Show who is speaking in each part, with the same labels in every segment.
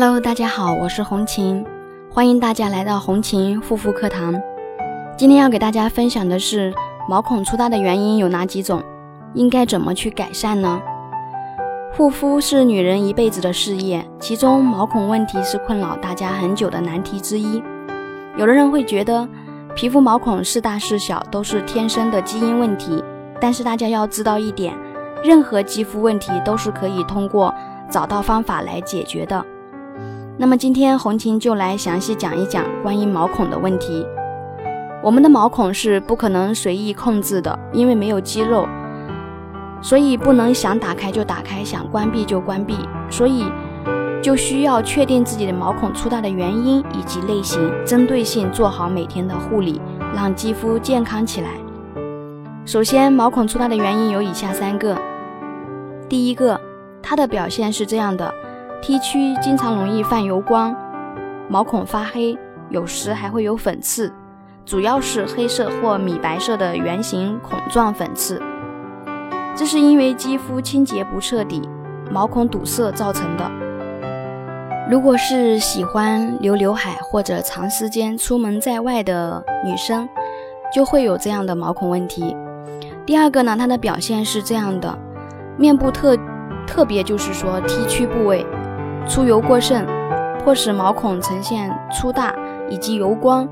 Speaker 1: Hello，大家好，我是红琴，欢迎大家来到红琴护肤课堂。今天要给大家分享的是毛孔粗大的原因有哪几种，应该怎么去改善呢？护肤是女人一辈子的事业，其中毛孔问题是困扰大家很久的难题之一。有的人会觉得皮肤毛孔是大是小都是天生的基因问题，但是大家要知道一点，任何肌肤问题都是可以通过找到方法来解决的。那么今天红琴就来详细讲一讲关于毛孔的问题。我们的毛孔是不可能随意控制的，因为没有肌肉，所以不能想打开就打开，想关闭就关闭，所以就需要确定自己的毛孔粗大的原因以及类型，针对性做好每天的护理，让肌肤健康起来。首先，毛孔粗大的原因有以下三个。第一个，它的表现是这样的。T 区经常容易泛油光，毛孔发黑，有时还会有粉刺，主要是黑色或米白色的圆形孔状粉刺，这是因为肌肤清洁不彻底，毛孔堵塞造成的。如果是喜欢留刘海或者长时间出门在外的女生，就会有这样的毛孔问题。第二个呢，它的表现是这样的，面部特特别就是说 T 区部位。出油过剩，迫使毛孔呈现粗大以及油光，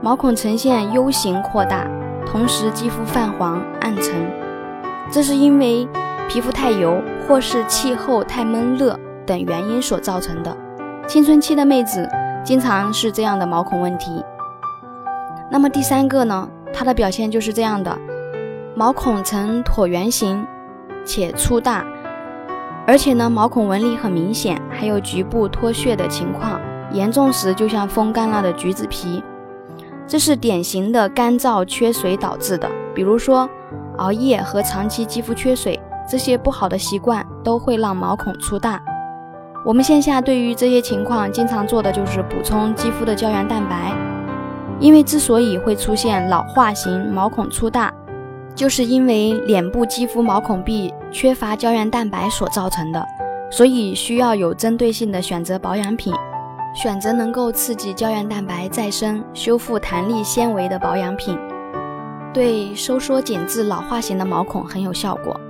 Speaker 1: 毛孔呈现 U 型扩大，同时肌肤泛黄暗沉，这是因为皮肤太油或是气候太闷热等原因所造成的。青春期的妹子经常是这样的毛孔问题。那么第三个呢？它的表现就是这样的，毛孔呈椭圆形且粗大。而且呢，毛孔纹理很明显，还有局部脱屑的情况，严重时就像风干了的橘子皮，这是典型的干燥缺水导致的。比如说熬夜和长期肌肤缺水，这些不好的习惯都会让毛孔粗大。我们线下对于这些情况，经常做的就是补充肌肤的胶原蛋白，因为之所以会出现老化型毛孔粗大。就是因为脸部肌肤毛孔壁缺乏胶原蛋白所造成的，所以需要有针对性的选择保养品，选择能够刺激胶原蛋白再生、修复弹力纤维的保养品，对收缩紧致老化型的毛孔很有效果。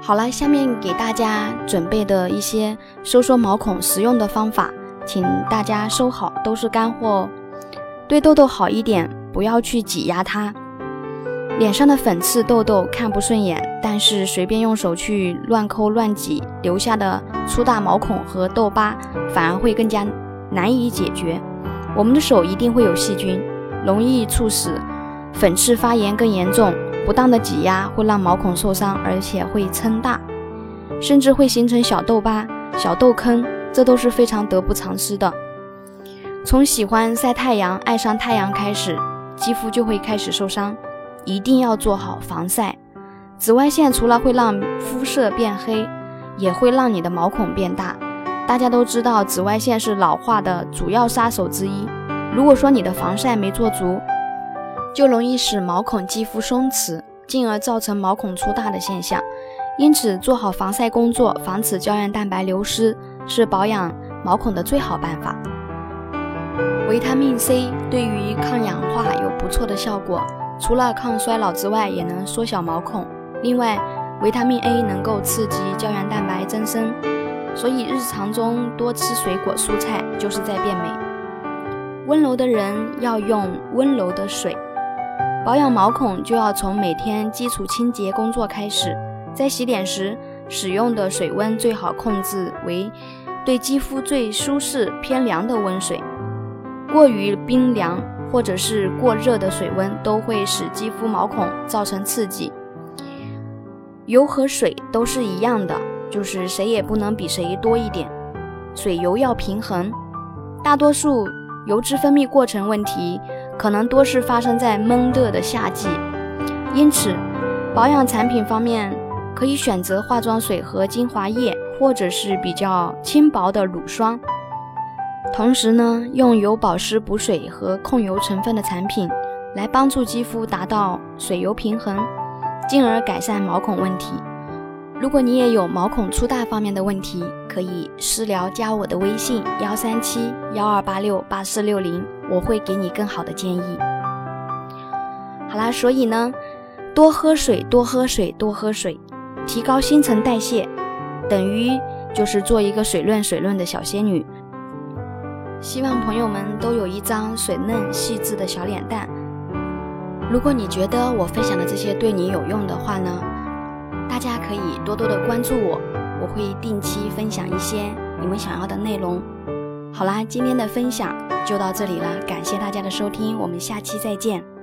Speaker 1: 好了，下面给大家准备的一些收缩毛孔实用的方法，请大家收好，都是干货哦。对痘痘好一点，不要去挤压它。脸上的粉刺痘痘看不顺眼，但是随便用手去乱抠乱挤，留下的粗大毛孔和痘疤反而会更加难以解决。我们的手一定会有细菌，容易促使粉刺发炎更严重。不当的挤压会让毛孔受伤，而且会撑大，甚至会形成小痘疤、小痘坑，这都是非常得不偿失的。从喜欢晒太阳、爱上太阳开始，肌肤就会开始受伤。一定要做好防晒。紫外线除了会让肤色变黑，也会让你的毛孔变大。大家都知道，紫外线是老化的主要杀手之一。如果说你的防晒没做足，就容易使毛孔肌肤松弛，进而造成毛孔粗大的现象。因此，做好防晒工作，防止胶原蛋白流失，是保养毛孔的最好办法。维他命 C 对于抗氧化有不错的效果。除了抗衰老之外，也能缩小毛孔。另外，维他命 A 能够刺激胶原蛋白增生，所以日常中多吃水果蔬菜就是在变美。温柔的人要用温柔的水，保养毛孔就要从每天基础清洁工作开始。在洗脸时使用的水温最好控制为对肌肤最舒适偏凉的温水，过于冰凉。或者是过热的水温都会使肌肤毛孔造成刺激。油和水都是一样的，就是谁也不能比谁多一点，水油要平衡。大多数油脂分泌过程问题可能多是发生在闷热的夏季，因此保养产品方面可以选择化妆水和精华液，或者是比较轻薄的乳霜。同时呢，用有保湿补水和控油成分的产品来帮助肌肤达到水油平衡，进而改善毛孔问题。如果你也有毛孔粗大方面的问题，可以私聊加我的微信幺三七幺二八六八四六零，我会给你更好的建议。好啦，所以呢，多喝水，多喝水，多喝水，提高新陈代谢，等于就是做一个水润水润的小仙女。希望朋友们都有一张水嫩细致的小脸蛋。如果你觉得我分享的这些对你有用的话呢？大家可以多多的关注我，我会定期分享一些你们想要的内容。好啦，今天的分享就到这里了，感谢大家的收听，我们下期再见。